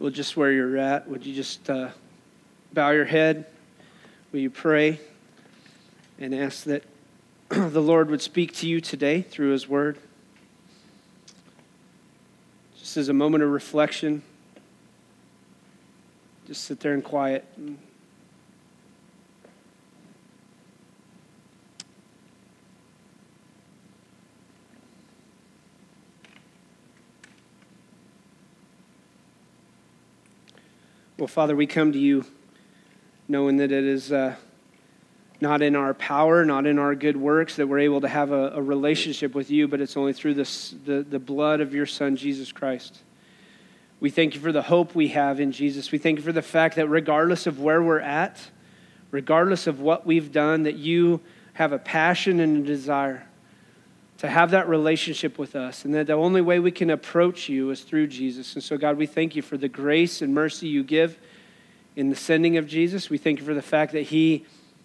Well, just where you're at, would you just uh, bow your head? Will you pray and ask that the Lord would speak to you today through His Word? Just as a moment of reflection, just sit there in quiet. Well, Father, we come to you knowing that it is uh, not in our power, not in our good works that we're able to have a, a relationship with you, but it's only through this, the, the blood of your Son, Jesus Christ. We thank you for the hope we have in Jesus. We thank you for the fact that regardless of where we're at, regardless of what we've done, that you have a passion and a desire to have that relationship with us, and that the only way we can approach you is through Jesus. And so, God, we thank you for the grace and mercy you give in the sending of Jesus. We thank you for the fact that He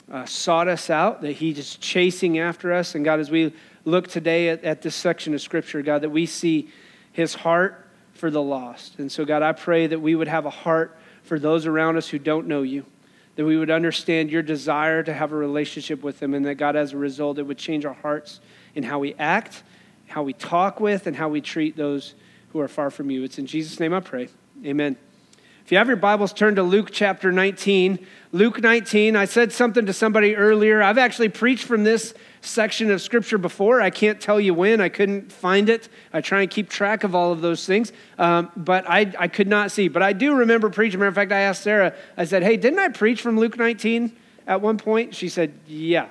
uh, sought us out, that He is chasing after us. And God, as we look today at, at this section of Scripture, God, that we see His heart for the lost. And so, God, I pray that we would have a heart for those around us who don't know you that we would understand your desire to have a relationship with them, and that God, as a result, it would change our hearts in how we act, how we talk with, and how we treat those who are far from you. It's in Jesus' name I pray. Amen. If you have your Bibles, turn to Luke chapter 19. Luke 19, I said something to somebody earlier. I've actually preached from this section of scripture before. I can't tell you when. I couldn't find it. I try and keep track of all of those things, um, but I, I could not see. But I do remember preaching. Matter of fact, I asked Sarah, I said, Hey, didn't I preach from Luke 19 at one point? She said, Yeah.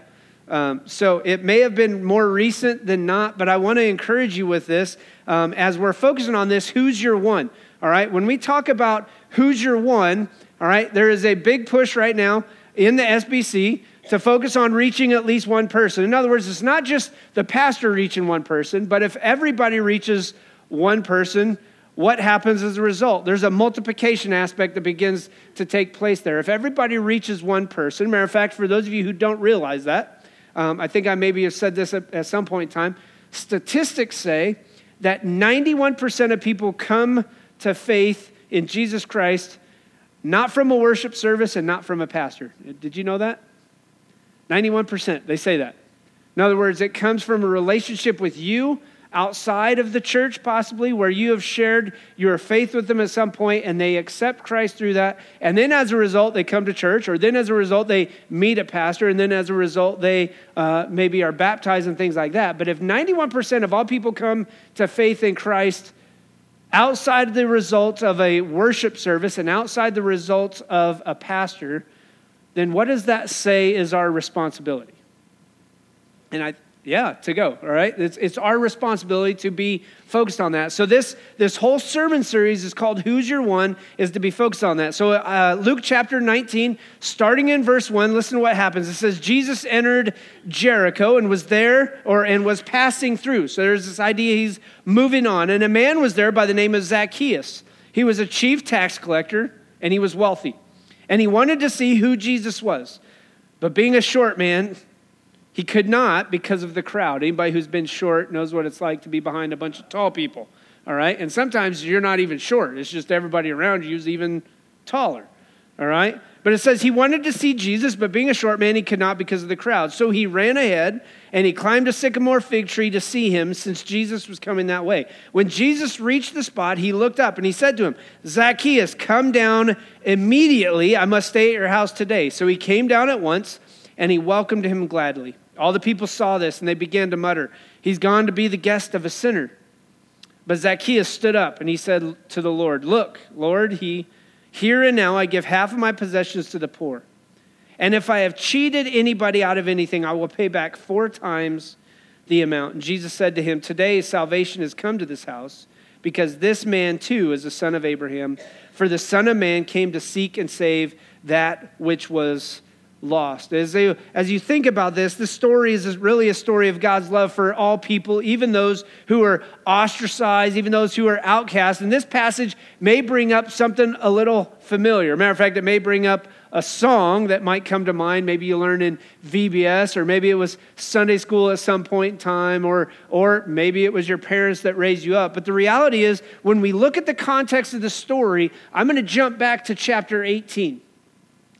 Um, so it may have been more recent than not, but I want to encourage you with this um, as we're focusing on this who's your one? All right, when we talk about who's your one, all right, there is a big push right now in the SBC to focus on reaching at least one person. In other words, it's not just the pastor reaching one person, but if everybody reaches one person, what happens as a result? There's a multiplication aspect that begins to take place there. If everybody reaches one person, matter of fact, for those of you who don't realize that, um, I think I maybe have said this at, at some point in time. Statistics say that 91% of people come to faith in Jesus Christ not from a worship service and not from a pastor. Did you know that? 91%, they say that. In other words, it comes from a relationship with you outside of the church, possibly, where you have shared your faith with them at some point and they accept Christ through that. And then as a result, they come to church, or then as a result, they meet a pastor, and then as a result, they uh, maybe are baptized and things like that. But if 91% of all people come to faith in Christ outside the results of a worship service and outside the results of a pastor, then what does that say is our responsibility? And I, yeah, to go, all right? It's, it's our responsibility to be focused on that. So this, this whole sermon series is called Who's Your One, is to be focused on that. So uh, Luke chapter 19, starting in verse 1, listen to what happens. It says, Jesus entered Jericho and was there, or and was passing through. So there's this idea he's moving on. And a man was there by the name of Zacchaeus. He was a chief tax collector, and he was wealthy. And he wanted to see who Jesus was. But being a short man, he could not because of the crowd. Anybody who's been short knows what it's like to be behind a bunch of tall people. All right? And sometimes you're not even short, it's just everybody around you is even taller. All right? But it says he wanted to see Jesus, but being a short man, he could not because of the crowd. So he ran ahead and he climbed a sycamore fig tree to see him since Jesus was coming that way. When Jesus reached the spot, he looked up and he said to him, Zacchaeus, come down immediately. I must stay at your house today. So he came down at once and he welcomed him gladly. All the people saw this and they began to mutter, He's gone to be the guest of a sinner. But Zacchaeus stood up and he said to the Lord, Look, Lord, he, here and now I give half of my possessions to the poor. And if I have cheated anybody out of anything, I will pay back four times the amount. And Jesus said to him, Today salvation has come to this house, because this man too is a son of Abraham. For the Son of Man came to seek and save that which was lost. As, they, as you think about this, this story is really a story of God's love for all people, even those who are ostracized, even those who are outcast. And this passage may bring up something a little familiar. Matter of fact, it may bring up a song that might come to mind. Maybe you learned in VBS, or maybe it was Sunday school at some point in time, or, or maybe it was your parents that raised you up. But the reality is, when we look at the context of the story, I'm going to jump back to chapter 18.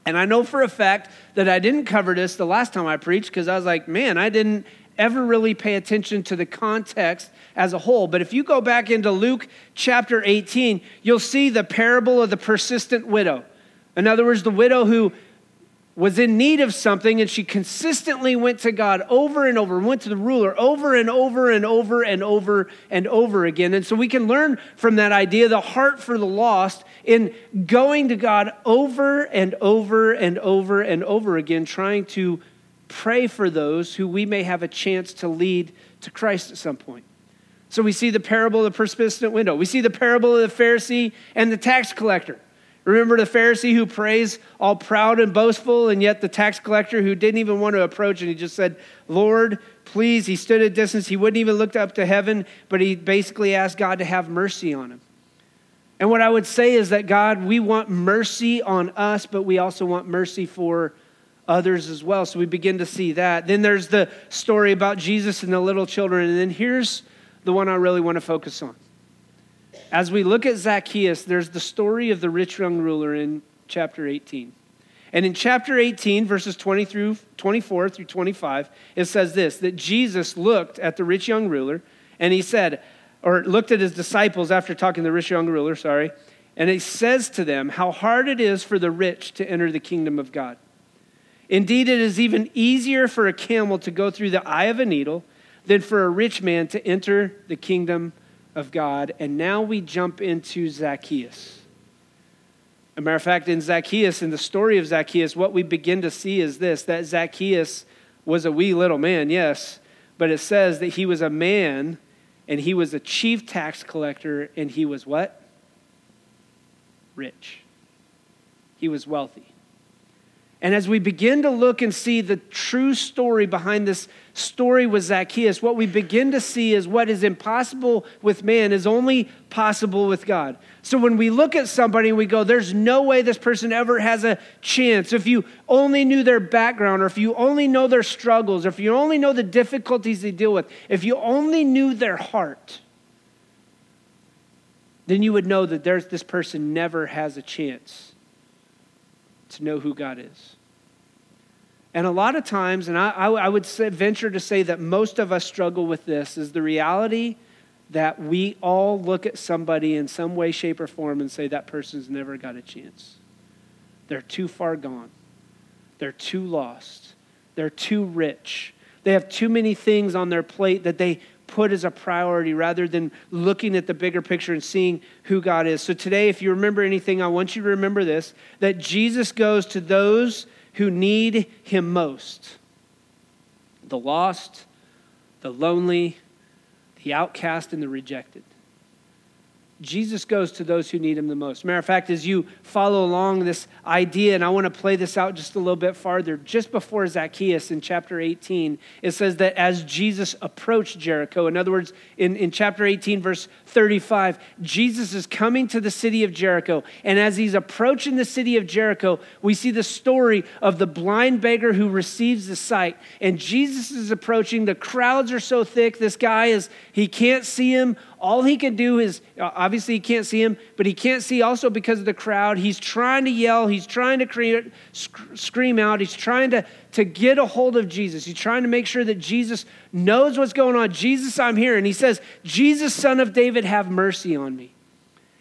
And I know for a fact that I didn't cover this the last time I preached because I was like, man, I didn't ever really pay attention to the context as a whole. But if you go back into Luke chapter 18, you'll see the parable of the persistent widow. In other words, the widow who was in need of something and she consistently went to God over and over, went to the ruler over and over and over and over and over again. And so we can learn from that idea the heart for the lost in going to God over and over and over and over again, trying to pray for those who we may have a chance to lead to Christ at some point. So we see the parable of the persistent widow. We see the parable of the Pharisee and the tax collector. Remember the Pharisee who prays all proud and boastful, and yet the tax collector who didn't even want to approach, and he just said, Lord, please. He stood at a distance. He wouldn't even look up to heaven, but he basically asked God to have mercy on him. And what I would say is that God, we want mercy on us, but we also want mercy for others as well. So we begin to see that. Then there's the story about Jesus and the little children. And then here's the one I really want to focus on. As we look at Zacchaeus, there's the story of the rich young ruler in chapter 18. And in chapter 18, verses 20 through 24 through 25, it says this that Jesus looked at the rich young ruler and he said, or looked at his disciples after talking to the rich young ruler, sorry, and he says to them, How hard it is for the rich to enter the kingdom of God. Indeed, it is even easier for a camel to go through the eye of a needle than for a rich man to enter the kingdom of God. And now we jump into Zacchaeus. As a matter of fact, in Zacchaeus, in the story of Zacchaeus, what we begin to see is this that Zacchaeus was a wee little man, yes, but it says that he was a man and he was a chief tax collector and he was what? Rich. He was wealthy. And as we begin to look and see the true story behind this story with Zacchaeus, what we begin to see is what is impossible with man is only possible with God. So when we look at somebody and we go, there's no way this person ever has a chance. If you only knew their background, or if you only know their struggles, or if you only know the difficulties they deal with, if you only knew their heart, then you would know that there's this person never has a chance to know who God is. And a lot of times, and I, I would say, venture to say that most of us struggle with this, is the reality that we all look at somebody in some way, shape, or form and say that person's never got a chance. They're too far gone. They're too lost. They're too rich. They have too many things on their plate that they put as a priority rather than looking at the bigger picture and seeing who God is. So today, if you remember anything, I want you to remember this that Jesus goes to those who need him most the lost, the lonely, the outcast, and the rejected. Jesus goes to those who need him the most. Matter of fact, as you follow along this idea, and I want to play this out just a little bit farther, just before Zacchaeus in chapter 18, it says that as Jesus approached Jericho, in other words, in, in chapter 18, verse 35, Jesus is coming to the city of Jericho. And as he's approaching the city of Jericho, we see the story of the blind beggar who receives the sight. And Jesus is approaching. The crowds are so thick. This guy is, he can't see him all he can do is uh, obviously he can't see him, but he can't see also because of the crowd. He's trying to yell, he's trying to create, scream out, he's trying to, to get a hold of Jesus. He's trying to make sure that Jesus knows what's going on. Jesus, I'm here. And he says, Jesus, son of David, have mercy on me.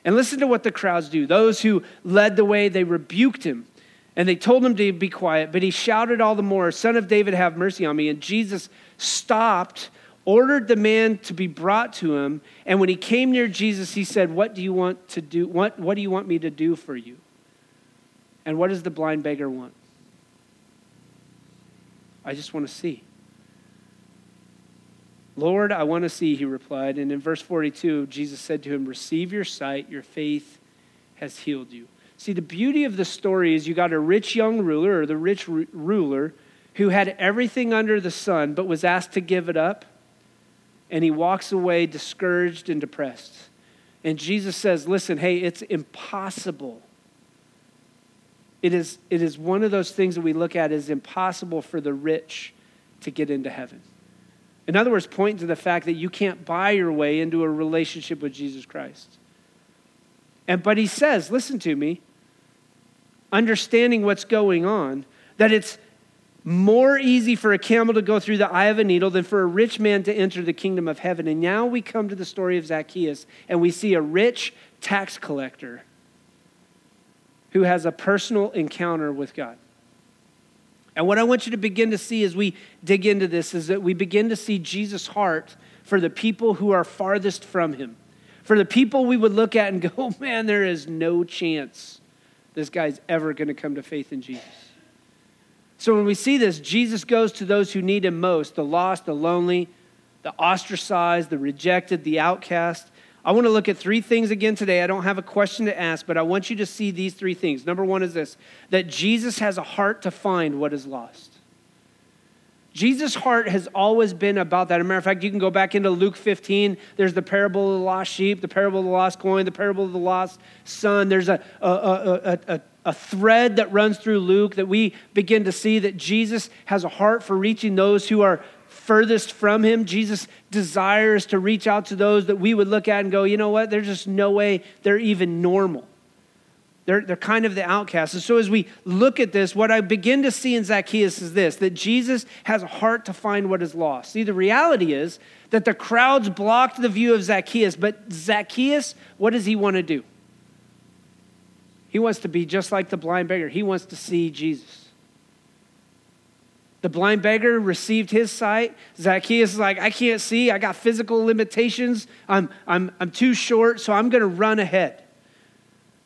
And listen to what the crowds do. Those who led the way, they rebuked him. And they told him to be quiet, but he shouted all the more, Son of David, have mercy on me. And Jesus stopped ordered the man to be brought to him. And when he came near Jesus, he said, What do you want to do? What, what do you want me to do for you? And what does the blind beggar want? I just want to see. Lord, I want to see, he replied. And in verse 42, Jesus said to him, Receive your sight, your faith has healed you. See, the beauty of the story is you got a rich young ruler, or the rich ruler, who had everything under the sun, but was asked to give it up and he walks away discouraged and depressed. And Jesus says, Listen, hey, it's impossible it is, it is one of those things that we look at as impossible for the rich to get into heaven. In other words, pointing to the fact that you can't buy your way into a relationship with Jesus Christ. And but he says, listen to me, understanding what's going on, that it's more easy for a camel to go through the eye of a needle than for a rich man to enter the kingdom of heaven. And now we come to the story of Zacchaeus, and we see a rich tax collector who has a personal encounter with God. And what I want you to begin to see as we dig into this is that we begin to see Jesus' heart for the people who are farthest from him. For the people we would look at and go, oh, man, there is no chance this guy's ever going to come to faith in Jesus. So when we see this, Jesus goes to those who need him most the lost, the lonely, the ostracized, the rejected, the outcast. I want to look at three things again today. I don't have a question to ask, but I want you to see these three things. Number one is this that Jesus has a heart to find what is lost. Jesus' heart has always been about that. As a matter of fact, you can go back into Luke 15. There's the parable of the lost sheep, the parable of the lost coin, the parable of the lost son. There's a, a, a, a, a thread that runs through Luke that we begin to see that Jesus has a heart for reaching those who are furthest from him. Jesus desires to reach out to those that we would look at and go, you know what? There's just no way they're even normal. They're, they're kind of the outcasts. And so as we look at this, what I begin to see in Zacchaeus is this that Jesus has a heart to find what is lost. See, the reality is that the crowds blocked the view of Zacchaeus, but Zacchaeus, what does he want to do? He wants to be just like the blind beggar, he wants to see Jesus. The blind beggar received his sight. Zacchaeus is like, I can't see. I got physical limitations. I'm, I'm, I'm too short, so I'm going to run ahead.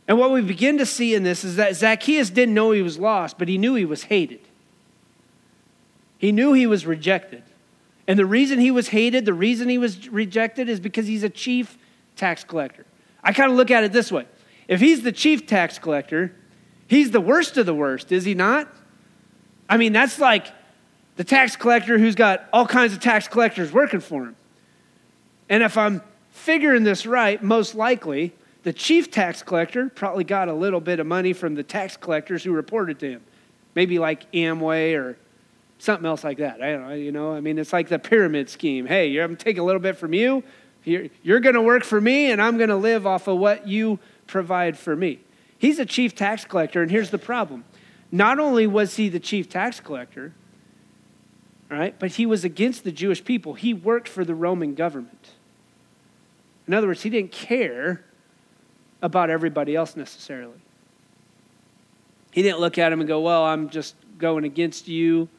And what we begin to see in this is that Zacchaeus didn't know he was lost, but he knew he was hated. He knew he was rejected. And the reason he was hated, the reason he was rejected, is because he's a chief tax collector. I kind of look at it this way if he's the chief tax collector, he's the worst of the worst, is he not? I mean, that's like the tax collector who's got all kinds of tax collectors working for him. And if I'm figuring this right, most likely the chief tax collector probably got a little bit of money from the tax collectors who reported to him. Maybe like Amway or something else like that. I don't know, you know, I mean, it's like the pyramid scheme. Hey, I'm take a little bit from you. You're, you're going to work for me, and I'm going to live off of what you provide for me. He's a chief tax collector, and here's the problem. Not only was he the chief tax collector, right? But he was against the Jewish people. He worked for the Roman government. In other words, he didn't care about everybody else necessarily. He didn't look at him and go, Well, I'm just going against you.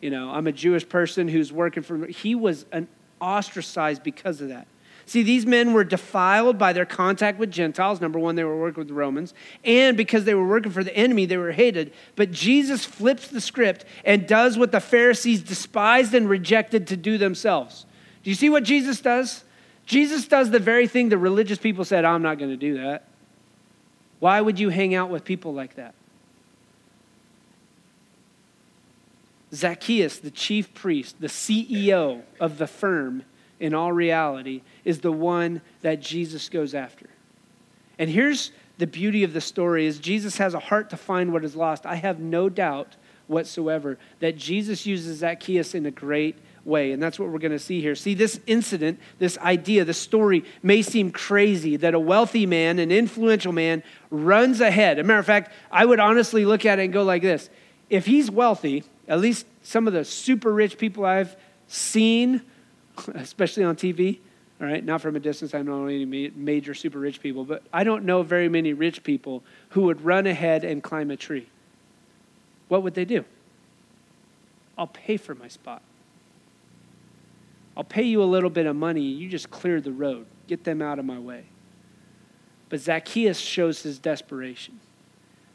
You know, I'm a Jewish person who's working for. He was an ostracized because of that. See, these men were defiled by their contact with Gentiles. Number one, they were working with the Romans. And because they were working for the enemy, they were hated. But Jesus flips the script and does what the Pharisees despised and rejected to do themselves. Do you see what Jesus does? Jesus does the very thing the religious people said, I'm not going to do that. Why would you hang out with people like that? Zacchaeus, the chief priest, the CEO of the firm, in all reality, is the one that Jesus goes after. And here's the beauty of the story is Jesus has a heart to find what is lost. I have no doubt whatsoever that Jesus uses Zacchaeus in a great way. And that's what we're going to see here. See, this incident, this idea, the story may seem crazy that a wealthy man, an influential man, runs ahead. As a matter of fact, I would honestly look at it and go like this if he's wealthy, at least some of the super rich people I've seen especially on TV. All right, not from a distance. I don't know any major super rich people, but I don't know very many rich people who would run ahead and climb a tree. What would they do? I'll pay for my spot. I'll pay you a little bit of money. You just clear the road, get them out of my way. But Zacchaeus shows his desperation.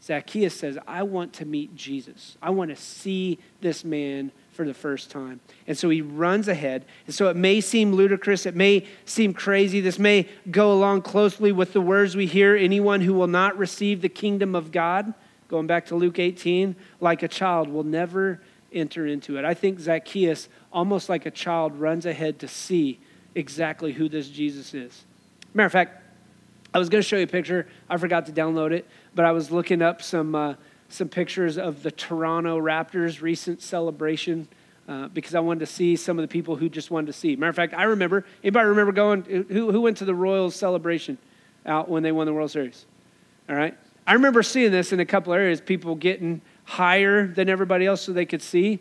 Zacchaeus says, I want to meet Jesus. I want to see this man for the first time. And so he runs ahead. And so it may seem ludicrous, it may seem crazy. This may go along closely with the words we hear anyone who will not receive the kingdom of God, going back to Luke 18, like a child will never enter into it. I think Zacchaeus, almost like a child, runs ahead to see exactly who this Jesus is. Matter of fact, I was going to show you a picture. I forgot to download it, but I was looking up some. Uh, some pictures of the Toronto Raptors recent celebration uh, because I wanted to see some of the people who just wanted to see. Matter of fact, I remember, anybody remember going, who, who went to the Royals celebration out when they won the World Series? All right. I remember seeing this in a couple areas, people getting higher than everybody else so they could see.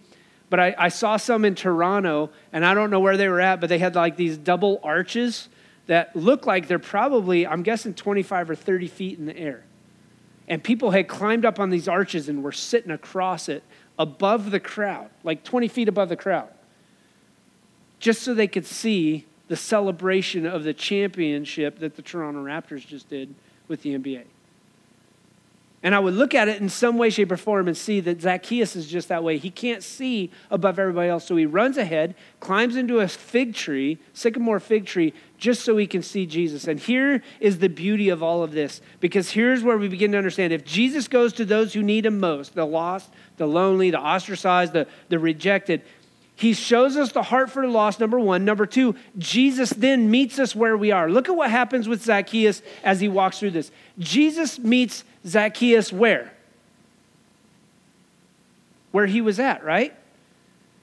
But I, I saw some in Toronto, and I don't know where they were at, but they had like these double arches that look like they're probably, I'm guessing, 25 or 30 feet in the air. And people had climbed up on these arches and were sitting across it above the crowd, like 20 feet above the crowd, just so they could see the celebration of the championship that the Toronto Raptors just did with the NBA. And I would look at it in some way, shape, or form and see that Zacchaeus is just that way. He can't see above everybody else. So he runs ahead, climbs into a fig tree, sycamore fig tree, just so he can see Jesus. And here is the beauty of all of this, because here's where we begin to understand if Jesus goes to those who need him most the lost, the lonely, the ostracized, the, the rejected he shows us the heart for the lost, number one. Number two, Jesus then meets us where we are. Look at what happens with Zacchaeus as he walks through this. Jesus meets Zacchaeus where? Where he was at, right?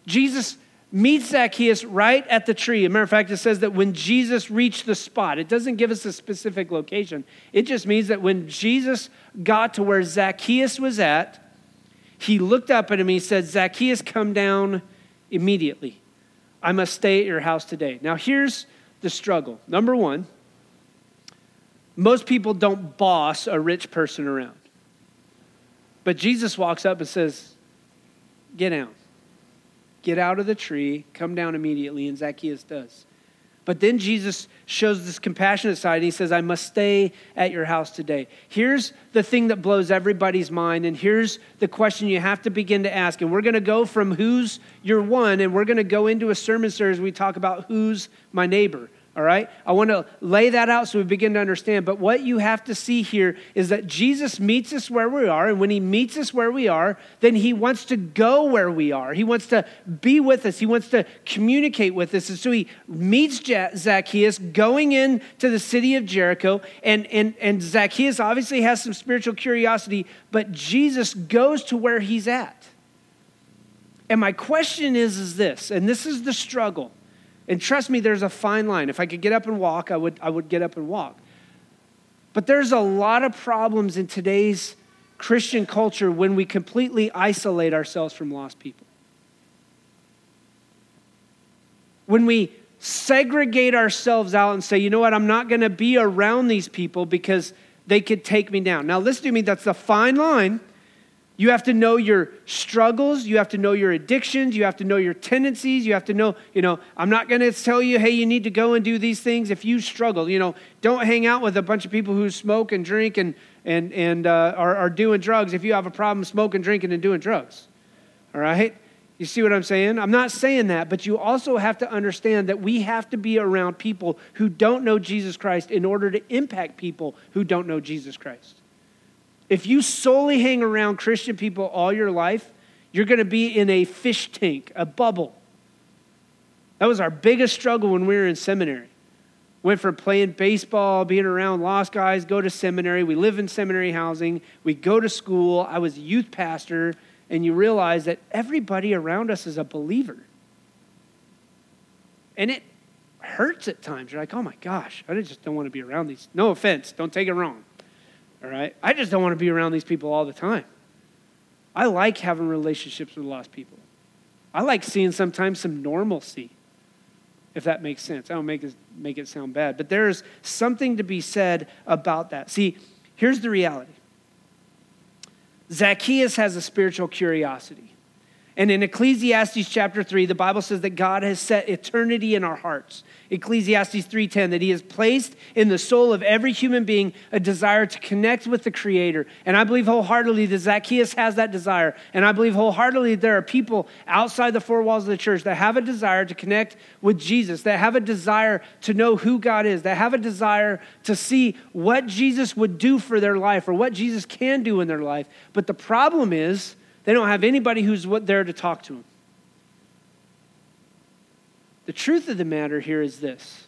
Jesus meets Zacchaeus right at the tree. As a matter of fact, it says that when Jesus reached the spot, it doesn't give us a specific location. It just means that when Jesus got to where Zacchaeus was at, he looked up at him and he said, Zacchaeus, come down immediately. I must stay at your house today. Now, here's the struggle. Number one, most people don't boss a rich person around. But Jesus walks up and says, Get down. Get out of the tree, come down immediately, and Zacchaeus does. But then Jesus shows this compassionate side and he says, I must stay at your house today. Here's the thing that blows everybody's mind, and here's the question you have to begin to ask. And we're going to go from who's your one, and we're going to go into a sermon series we talk about who's my neighbor all right? I want to lay that out so we begin to understand. But what you have to see here is that Jesus meets us where we are. And when he meets us where we are, then he wants to go where we are. He wants to be with us, he wants to communicate with us. And so he meets Zacchaeus going into the city of Jericho. And, and, and Zacchaeus obviously has some spiritual curiosity, but Jesus goes to where he's at. And my question is, is this, and this is the struggle and trust me, there's a fine line. If I could get up and walk, I would, I would get up and walk. But there's a lot of problems in today's Christian culture when we completely isolate ourselves from lost people. When we segregate ourselves out and say, you know what, I'm not going to be around these people because they could take me down. Now, listen to me, that's a fine line you have to know your struggles. You have to know your addictions. You have to know your tendencies. You have to know, you know, I'm not going to tell you, hey, you need to go and do these things if you struggle. You know, don't hang out with a bunch of people who smoke and drink and, and, and uh, are, are doing drugs if you have a problem smoking, drinking, and doing drugs. All right? You see what I'm saying? I'm not saying that, but you also have to understand that we have to be around people who don't know Jesus Christ in order to impact people who don't know Jesus Christ. If you solely hang around Christian people all your life, you're going to be in a fish tank, a bubble. That was our biggest struggle when we were in seminary. Went from playing baseball, being around lost guys, go to seminary. We live in seminary housing. We go to school. I was a youth pastor, and you realize that everybody around us is a believer. And it hurts at times. You're like, oh my gosh, I just don't want to be around these. No offense, don't take it wrong. All right? I just don't want to be around these people all the time. I like having relationships with lost people. I like seeing sometimes some normalcy, if that makes sense. I don't make it, make it sound bad, but there's something to be said about that. See, here's the reality Zacchaeus has a spiritual curiosity. And in Ecclesiastes chapter 3, the Bible says that God has set eternity in our hearts. Ecclesiastes 3:10 that he has placed in the soul of every human being a desire to connect with the creator. And I believe wholeheartedly that Zacchaeus has that desire. And I believe wholeheartedly there are people outside the four walls of the church that have a desire to connect with Jesus, that have a desire to know who God is, that have a desire to see what Jesus would do for their life or what Jesus can do in their life. But the problem is they don't have anybody who's there to talk to them. The truth of the matter here is this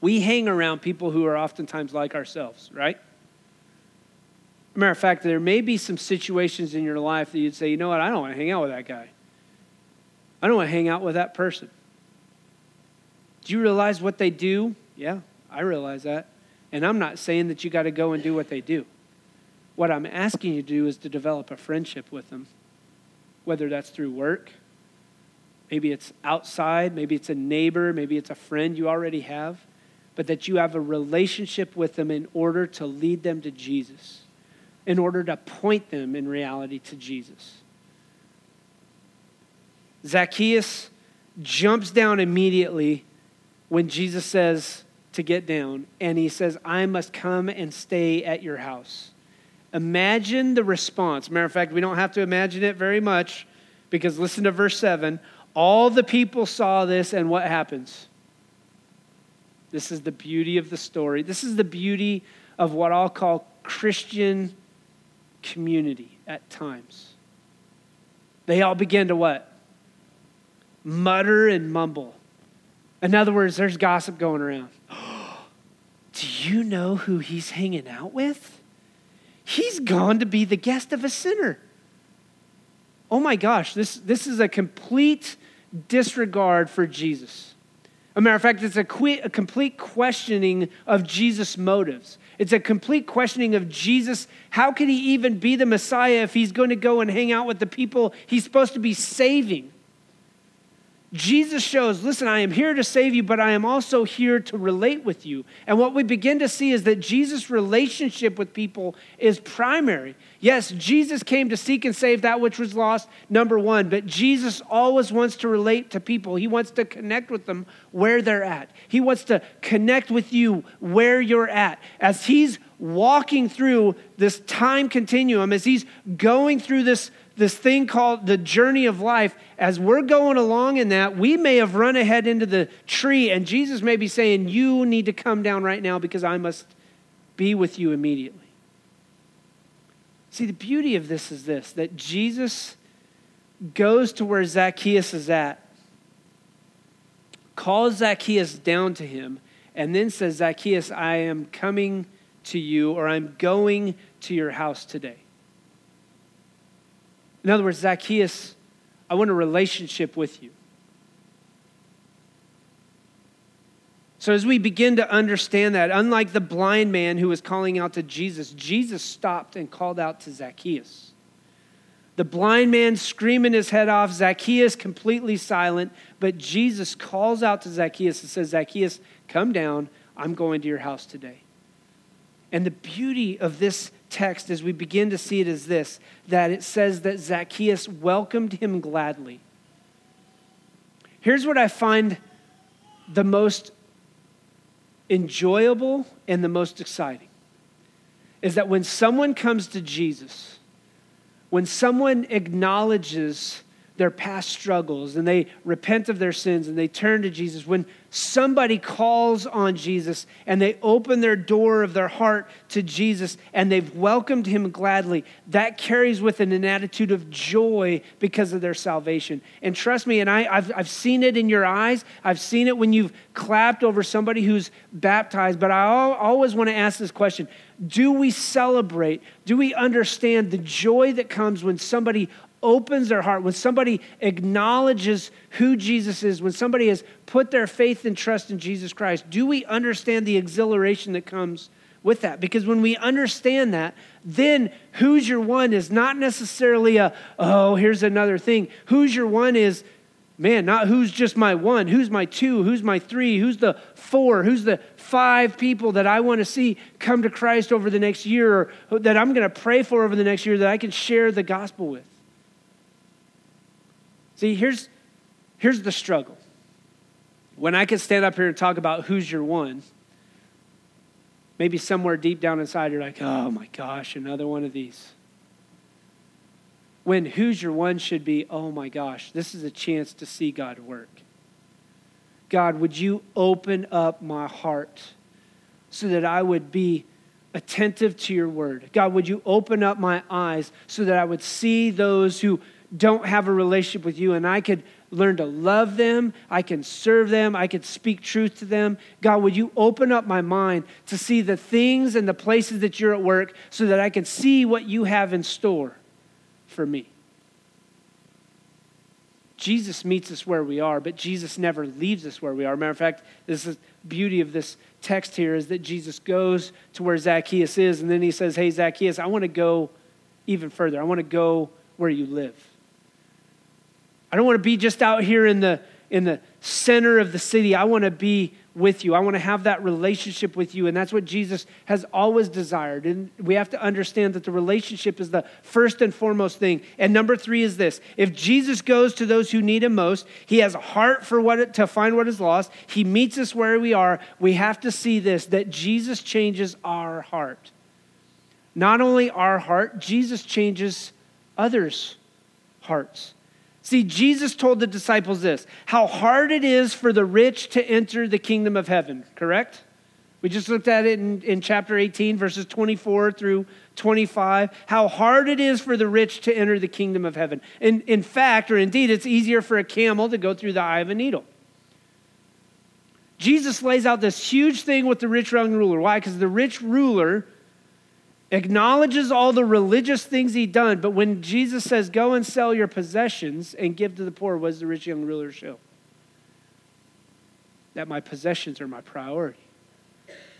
we hang around people who are oftentimes like ourselves, right? Matter of fact, there may be some situations in your life that you'd say, you know what, I don't want to hang out with that guy. I don't want to hang out with that person. Do you realize what they do? Yeah, I realize that. And I'm not saying that you got to go and do what they do. What I'm asking you to do is to develop a friendship with them, whether that's through work, maybe it's outside, maybe it's a neighbor, maybe it's a friend you already have, but that you have a relationship with them in order to lead them to Jesus, in order to point them in reality to Jesus. Zacchaeus jumps down immediately when Jesus says to get down, and he says, I must come and stay at your house. Imagine the response. Matter of fact, we don't have to imagine it very much because listen to verse 7. All the people saw this, and what happens? This is the beauty of the story. This is the beauty of what I'll call Christian community at times. They all begin to what? Mutter and mumble. In other words, there's gossip going around. Do you know who he's hanging out with? He's gone to be the guest of a sinner. Oh my gosh, this, this is a complete disregard for Jesus. a matter of fact, it's a, que- a complete questioning of Jesus' motives. It's a complete questioning of Jesus. How could he even be the Messiah if he's going to go and hang out with the people he's supposed to be saving? Jesus shows, listen, I am here to save you, but I am also here to relate with you. And what we begin to see is that Jesus' relationship with people is primary. Yes, Jesus came to seek and save that which was lost, number one, but Jesus always wants to relate to people. He wants to connect with them where they're at. He wants to connect with you where you're at. As He's walking through this time continuum, as He's going through this this thing called the journey of life, as we're going along in that, we may have run ahead into the tree, and Jesus may be saying, You need to come down right now because I must be with you immediately. See, the beauty of this is this that Jesus goes to where Zacchaeus is at, calls Zacchaeus down to him, and then says, Zacchaeus, I am coming to you, or I'm going to your house today. In other words, Zacchaeus, I want a relationship with you. So, as we begin to understand that, unlike the blind man who was calling out to Jesus, Jesus stopped and called out to Zacchaeus. The blind man screaming his head off, Zacchaeus completely silent, but Jesus calls out to Zacchaeus and says, Zacchaeus, come down. I'm going to your house today. And the beauty of this text as we begin to see it is this that it says that Zacchaeus welcomed him gladly. Here's what I find the most enjoyable and the most exciting is that when someone comes to Jesus, when someone acknowledges their past struggles and they repent of their sins and they turn to Jesus, when somebody calls on Jesus and they open their door of their heart to Jesus and they've welcomed him gladly, that carries with it an attitude of joy because of their salvation. And trust me, and I, have I've seen it in your eyes, I've seen it when you've clapped over somebody who's baptized, but I always want to ask this question Do we celebrate? Do we understand the joy that comes when somebody opens their heart, when somebody acknowledges who Jesus is, when somebody has put their faith and trust in Jesus Christ, do we understand the exhilaration that comes with that? Because when we understand that, then who's your one is not necessarily a, oh, here's another thing. Who's your one is, man, not who's just my one, who's my two, who's my three, who's the four, who's the five people that I want to see come to Christ over the next year or that I'm going to pray for over the next year that I can share the gospel with. See, here's, here's the struggle. When I can stand up here and talk about who's your one, maybe somewhere deep down inside you're like, oh my gosh, another one of these. When who's your one should be, oh my gosh, this is a chance to see God work. God, would you open up my heart so that I would be attentive to your word? God, would you open up my eyes so that I would see those who don't have a relationship with you and I could learn to love them. I can serve them. I can speak truth to them. God, would you open up my mind to see the things and the places that you're at work so that I can see what you have in store for me? Jesus meets us where we are, but Jesus never leaves us where we are. Matter of fact, this is beauty of this text here is that Jesus goes to where Zacchaeus is, and then he says, Hey, Zacchaeus, I want to go even further. I want to go where you live. I don't want to be just out here in the in the center of the city. I want to be with you. I want to have that relationship with you. And that's what Jesus has always desired. And we have to understand that the relationship is the first and foremost thing. And number three is this if Jesus goes to those who need him most, he has a heart for what to find what is lost. He meets us where we are. We have to see this that Jesus changes our heart. Not only our heart, Jesus changes others' hearts. See, Jesus told the disciples this how hard it is for the rich to enter the kingdom of heaven, correct? We just looked at it in, in chapter 18, verses 24 through 25, how hard it is for the rich to enter the kingdom of heaven. In, in fact, or indeed, it's easier for a camel to go through the eye of a needle. Jesus lays out this huge thing with the rich young ruler. Why? Because the rich ruler acknowledges all the religious things he'd done, but when Jesus says, Go and sell your possessions and give to the poor, what does the rich young ruler show? That my possessions are my priority.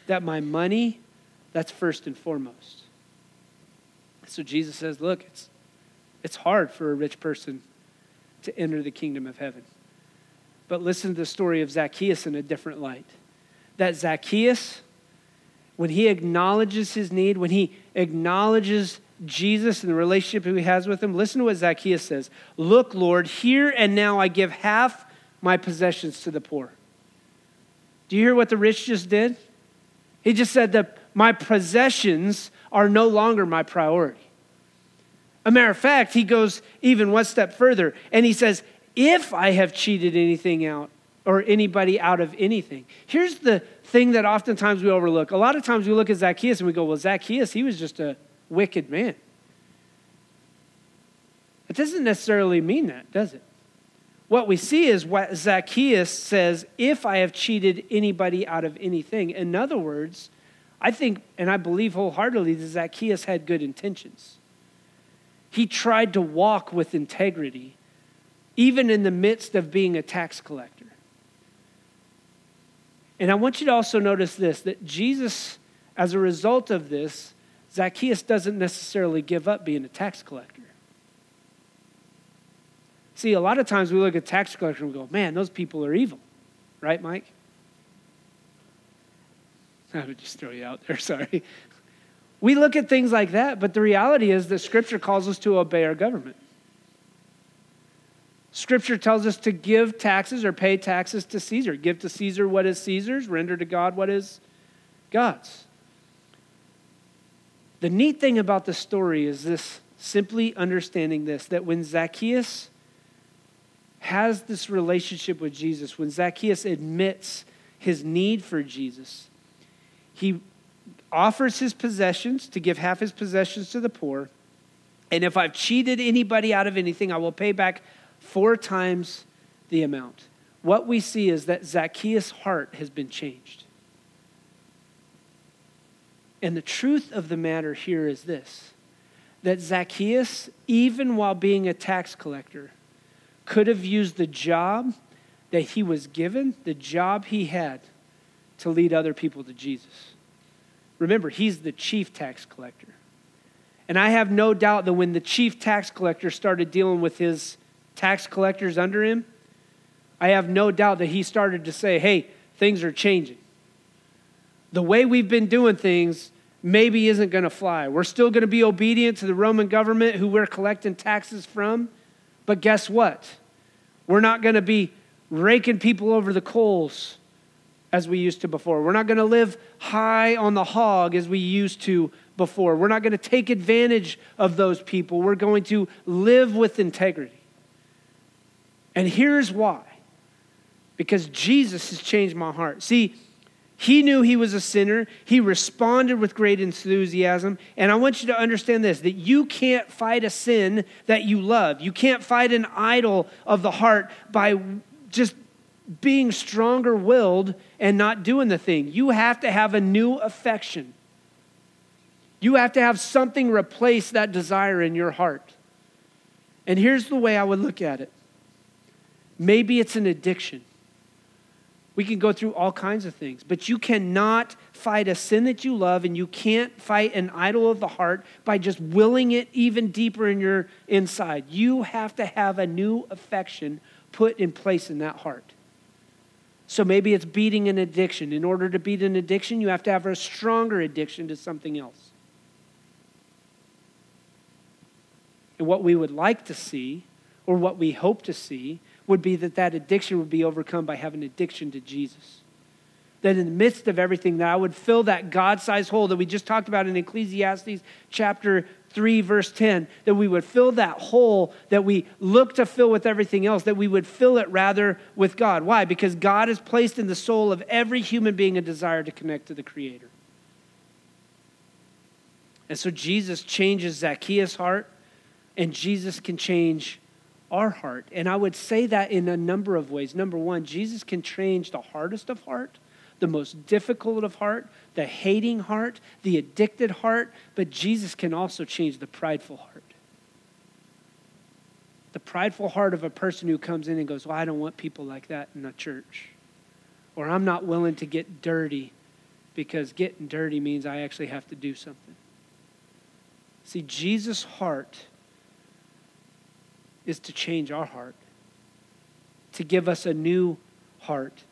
That my money, that's first and foremost. So Jesus says, Look, it's, it's hard for a rich person to enter the kingdom of heaven. But listen to the story of Zacchaeus in a different light. That Zacchaeus, when he acknowledges his need, when he acknowledges Jesus and the relationship he has with him, listen to what Zacchaeus says Look, Lord, here and now I give half my possessions to the poor. Do you hear what the rich just did? He just said that my possessions are no longer my priority. A matter of fact, he goes even one step further and he says, If I have cheated anything out or anybody out of anything. Here's the thing that oftentimes we overlook. A lot of times we look at Zacchaeus and we go, well, Zacchaeus, he was just a wicked man. It doesn't necessarily mean that, does it? What we see is what Zacchaeus says, if I have cheated anybody out of anything. In other words, I think and I believe wholeheartedly that Zacchaeus had good intentions. He tried to walk with integrity, even in the midst of being a tax collector. And I want you to also notice this that Jesus, as a result of this, Zacchaeus doesn't necessarily give up being a tax collector. See, a lot of times we look at tax collectors and we go, man, those people are evil. Right, Mike? I would just throw you out there, sorry. We look at things like that, but the reality is that Scripture calls us to obey our government. Scripture tells us to give taxes or pay taxes to Caesar. Give to Caesar what is Caesar's, render to God what is God's. The neat thing about the story is this simply understanding this that when Zacchaeus has this relationship with Jesus, when Zacchaeus admits his need for Jesus, he offers his possessions to give half his possessions to the poor. And if I've cheated anybody out of anything, I will pay back four times the amount. What we see is that Zacchaeus' heart has been changed. And the truth of the matter here is this that Zacchaeus, even while being a tax collector, could have used the job that he was given, the job he had, to lead other people to Jesus. Remember, he's the chief tax collector. And I have no doubt that when the chief tax collector started dealing with his tax collectors under him, I have no doubt that he started to say, hey, things are changing. The way we've been doing things maybe isn't going to fly. We're still going to be obedient to the Roman government who we're collecting taxes from. But guess what? We're not going to be raking people over the coals as we used to before. We're not going to live high on the hog as we used to before. We're not going to take advantage of those people. We're going to live with integrity. And here's why because Jesus has changed my heart. See, He knew he was a sinner. He responded with great enthusiasm. And I want you to understand this that you can't fight a sin that you love. You can't fight an idol of the heart by just being stronger willed and not doing the thing. You have to have a new affection. You have to have something replace that desire in your heart. And here's the way I would look at it maybe it's an addiction. We can go through all kinds of things, but you cannot fight a sin that you love, and you can't fight an idol of the heart by just willing it even deeper in your inside. You have to have a new affection put in place in that heart. So maybe it's beating an addiction. In order to beat an addiction, you have to have a stronger addiction to something else. And what we would like to see, or what we hope to see, would be that that addiction would be overcome by having addiction to Jesus. That in the midst of everything, that I would fill that God sized hole that we just talked about in Ecclesiastes chapter 3, verse 10, that we would fill that hole that we look to fill with everything else, that we would fill it rather with God. Why? Because God has placed in the soul of every human being a desire to connect to the Creator. And so Jesus changes Zacchaeus' heart, and Jesus can change our heart. And I would say that in a number of ways. Number one, Jesus can change the hardest of heart, the most difficult of heart, the hating heart, the addicted heart, but Jesus can also change the prideful heart. The prideful heart of a person who comes in and goes, Well, I don't want people like that in the church. Or I'm not willing to get dirty because getting dirty means I actually have to do something. See, Jesus' heart is to change our heart, to give us a new heart.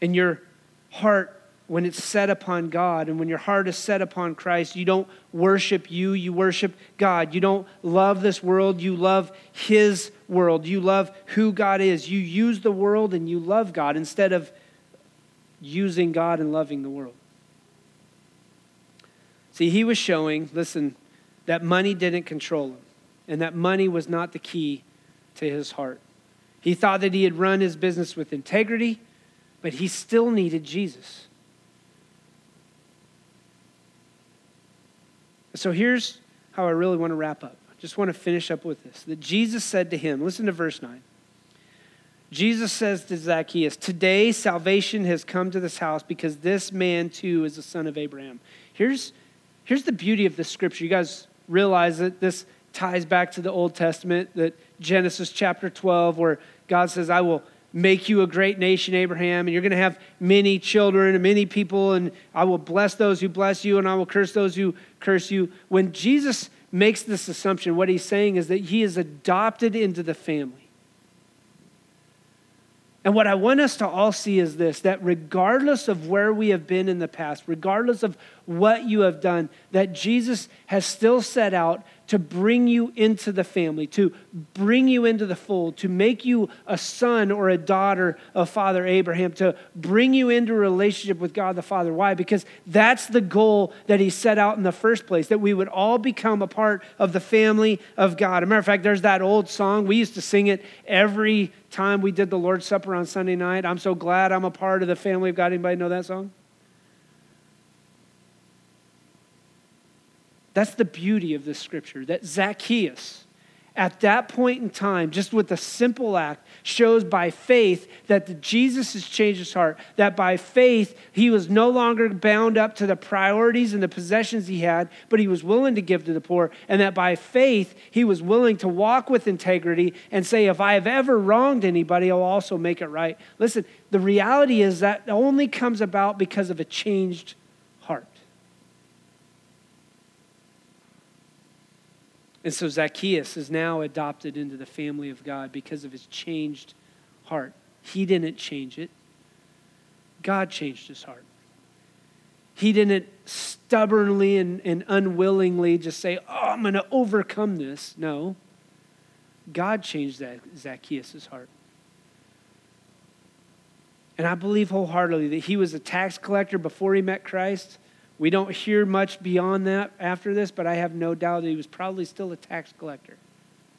And your heart, when it's set upon God and when your heart is set upon Christ, you don't worship you, you worship God. You don't love this world, you love His world. You love who God is. You use the world and you love God instead of using God and loving the world. See, he was showing, listen, that money didn't control him and that money was not the key to his heart. He thought that he had run his business with integrity, but he still needed Jesus. So here's how I really want to wrap up. I just want to finish up with this. That Jesus said to him, listen to verse 9. Jesus says to Zacchaeus, Today salvation has come to this house because this man too is a son of Abraham. Here's, here's the beauty of this scripture. You guys realize that this ties back to the Old Testament, that Genesis chapter 12, where God says, I will make you a great nation, Abraham, and you're going to have many children and many people, and I will bless those who bless you, and I will curse those who curse you. When Jesus makes this assumption, what he's saying is that he is adopted into the family. And what I want us to all see is this that regardless of where we have been in the past, regardless of what you have done, that Jesus has still set out to bring you into the family, to bring you into the fold, to make you a son or a daughter of Father Abraham, to bring you into a relationship with God the Father. Why? Because that's the goal that he set out in the first place, that we would all become a part of the family of God. As a matter of fact, there's that old song. We used to sing it every time we did the Lord's Supper on Sunday night. I'm so glad I'm a part of the family of God. Anybody know that song? That's the beauty of this scripture that Zacchaeus, at that point in time, just with a simple act, shows by faith that Jesus has changed his heart. That by faith, he was no longer bound up to the priorities and the possessions he had, but he was willing to give to the poor. And that by faith, he was willing to walk with integrity and say, if I have ever wronged anybody, I'll also make it right. Listen, the reality is that only comes about because of a changed And so Zacchaeus is now adopted into the family of God because of his changed heart. He didn't change it, God changed his heart. He didn't stubbornly and, and unwillingly just say, Oh, I'm going to overcome this. No. God changed Zacchaeus' heart. And I believe wholeheartedly that he was a tax collector before he met Christ we don't hear much beyond that after this, but I have no doubt that he was probably still a tax collector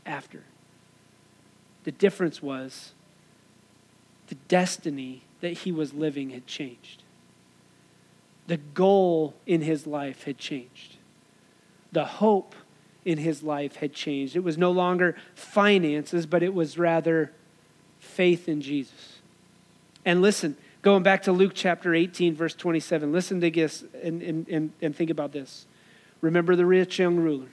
after. The difference was the destiny that he was living had changed. The goal in his life had changed. The hope in his life had changed. It was no longer finances, but it was rather faith in Jesus. And listen, going back to Luke chapter 18, verse 27, listen to this and, and, and, and think about this. Remember the rich young ruler.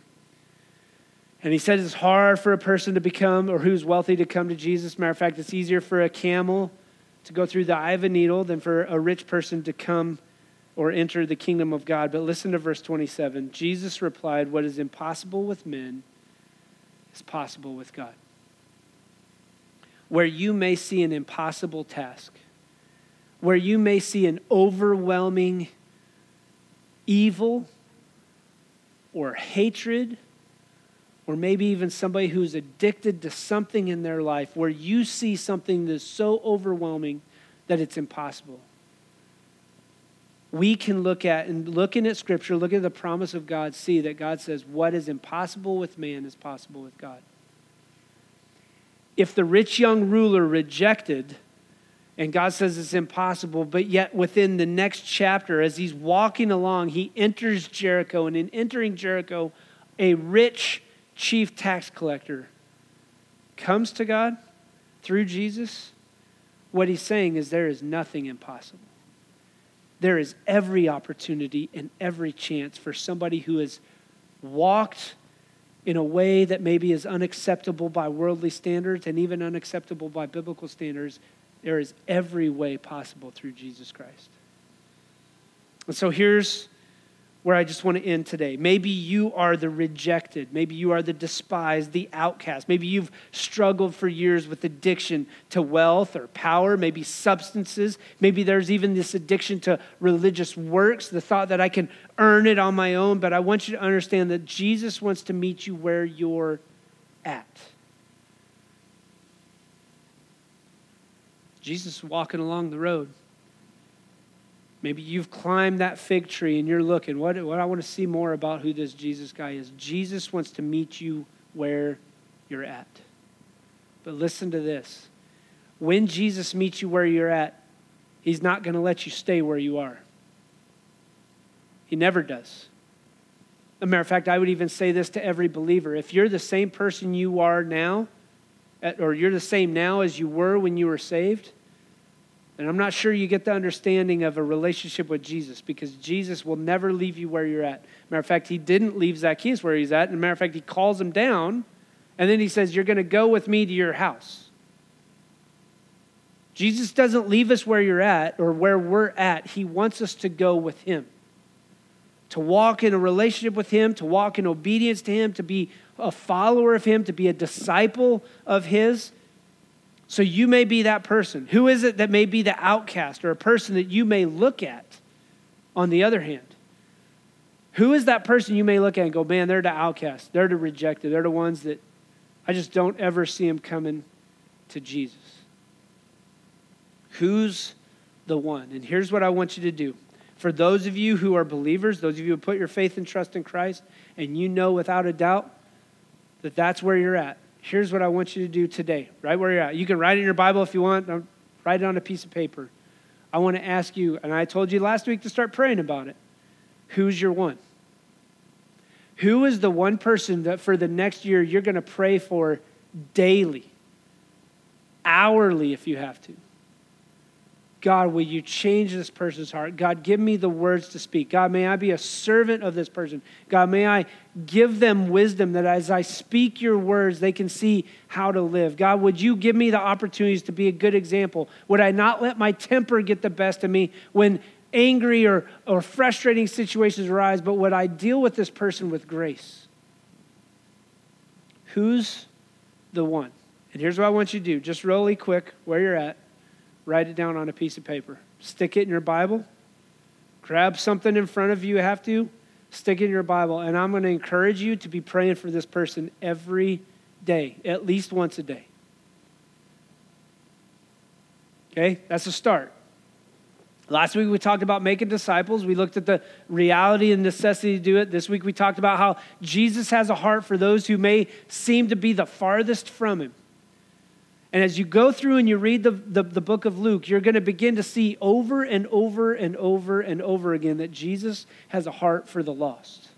And he said it's hard for a person to become, or who's wealthy to come to Jesus. Matter of fact, it's easier for a camel to go through the eye of a needle than for a rich person to come or enter the kingdom of God. But listen to verse 27. Jesus replied, What is impossible with men is possible with God. Where you may see an impossible task, where you may see an overwhelming evil or hatred, or maybe even somebody who's addicted to something in their life, where you see something that's so overwhelming that it's impossible. We can look at and looking at scripture looking at the promise of god see that god says what is impossible with man is possible with god. If the rich young ruler rejected and god says it's impossible but yet within the next chapter as he's walking along he enters jericho and in entering jericho a rich chief tax collector comes to god through jesus what he's saying is there is nothing impossible there is every opportunity and every chance for somebody who has walked in a way that maybe is unacceptable by worldly standards and even unacceptable by biblical standards. There is every way possible through Jesus Christ. And so here's where I just want to end today. Maybe you are the rejected. Maybe you are the despised, the outcast. Maybe you've struggled for years with addiction to wealth or power, maybe substances. Maybe there's even this addiction to religious works, the thought that I can earn it on my own. But I want you to understand that Jesus wants to meet you where you're at. Jesus walking along the road. Maybe you've climbed that fig tree and you're looking, what, what I want to see more about who this Jesus guy is. Jesus wants to meet you where you're at. But listen to this. When Jesus meets you where you're at, he's not going to let you stay where you are. He never does. As a matter of fact, I would even say this to every believer. If you're the same person you are now, or you're the same now as you were when you were saved, and I'm not sure you get the understanding of a relationship with Jesus because Jesus will never leave you where you're at. Matter of fact, he didn't leave Zacchaeus where he's at. And matter of fact, he calls him down and then he says, You're going to go with me to your house. Jesus doesn't leave us where you're at or where we're at. He wants us to go with him, to walk in a relationship with him, to walk in obedience to him, to be a follower of him, to be a disciple of his. So you may be that person. Who is it that may be the outcast or a person that you may look at on the other hand? Who is that person you may look at and go, man, they're the outcast. They're the rejected. They're the ones that I just don't ever see them coming to Jesus. Who's the one? And here's what I want you to do. For those of you who are believers, those of you who put your faith and trust in Christ, and you know without a doubt that that's where you're at, here's what I want you to do today, right where you're at. You can write it in your Bible if you want, write it on a piece of paper. I want to ask you, and I told you last week to start praying about it. Who's your one? Who is the one person that for the next year you're going to pray for daily, hourly if you have to? God, will you change this person's heart? God, give me the words to speak. God, may I be a servant of this person. God, may I give them wisdom that as I speak your words, they can see how to live. God, would you give me the opportunities to be a good example? Would I not let my temper get the best of me when angry or, or frustrating situations arise, but would I deal with this person with grace? Who's the one? And here's what I want you to do just really quick where you're at write it down on a piece of paper. Stick it in your Bible. Grab something in front of you, have to. Stick it in your Bible. And I'm going to encourage you to be praying for this person every day, at least once a day. Okay? That's a start. Last week we talked about making disciples. We looked at the reality and necessity to do it. This week we talked about how Jesus has a heart for those who may seem to be the farthest from him. And as you go through and you read the, the, the book of Luke, you're going to begin to see over and over and over and over again that Jesus has a heart for the lost.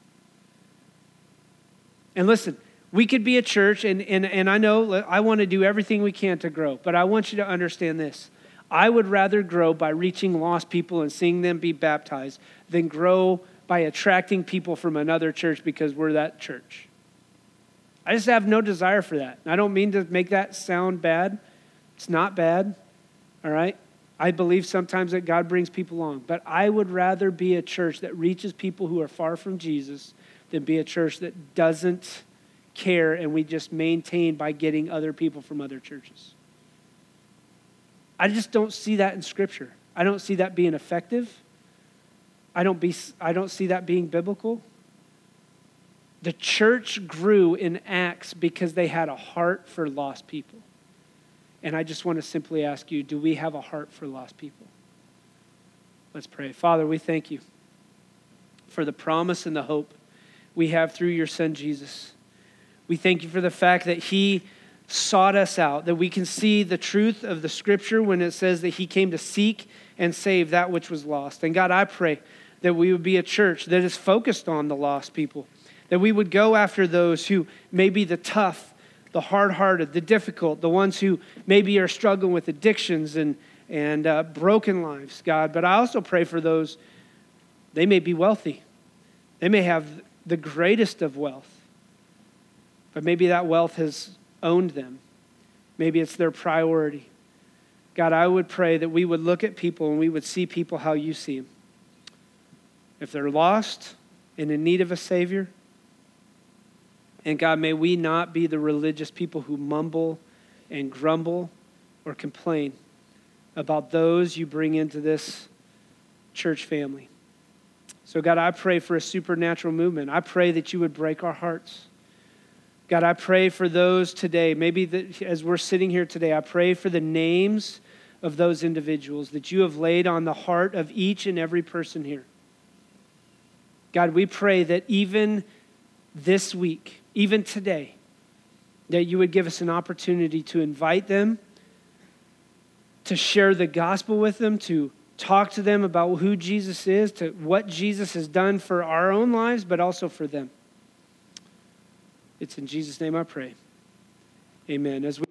And listen, we could be a church, and, and, and I know I want to do everything we can to grow, but I want you to understand this. I would rather grow by reaching lost people and seeing them be baptized than grow by attracting people from another church because we're that church. I just have no desire for that. I don't mean to make that sound bad. It's not bad, all right? I believe sometimes that God brings people along, but I would rather be a church that reaches people who are far from Jesus than be a church that doesn't care and we just maintain by getting other people from other churches. I just don't see that in Scripture. I don't see that being effective. I don't, be, I don't see that being biblical. The church grew in Acts because they had a heart for lost people. And I just want to simply ask you do we have a heart for lost people? Let's pray. Father, we thank you for the promise and the hope we have through your Son, Jesus. We thank you for the fact that He sought us out, that we can see the truth of the Scripture when it says that He came to seek and save that which was lost. And God, I pray that we would be a church that is focused on the lost people, that we would go after those who may be the tough, the hard hearted, the difficult, the ones who maybe are struggling with addictions and, and uh, broken lives, God. But I also pray for those, they may be wealthy, they may have the greatest of wealth, but maybe that wealth has owned them. Maybe it's their priority. God, I would pray that we would look at people and we would see people how you see them. If they're lost and in need of a Savior, and God, may we not be the religious people who mumble and grumble or complain about those you bring into this church family. So, God, I pray for a supernatural movement. I pray that you would break our hearts. God, I pray for those today. Maybe that as we're sitting here today, I pray for the names of those individuals that you have laid on the heart of each and every person here. God, we pray that even this week, even today, that you would give us an opportunity to invite them, to share the gospel with them, to talk to them about who Jesus is, to what Jesus has done for our own lives, but also for them. It's in Jesus' name I pray. Amen. As we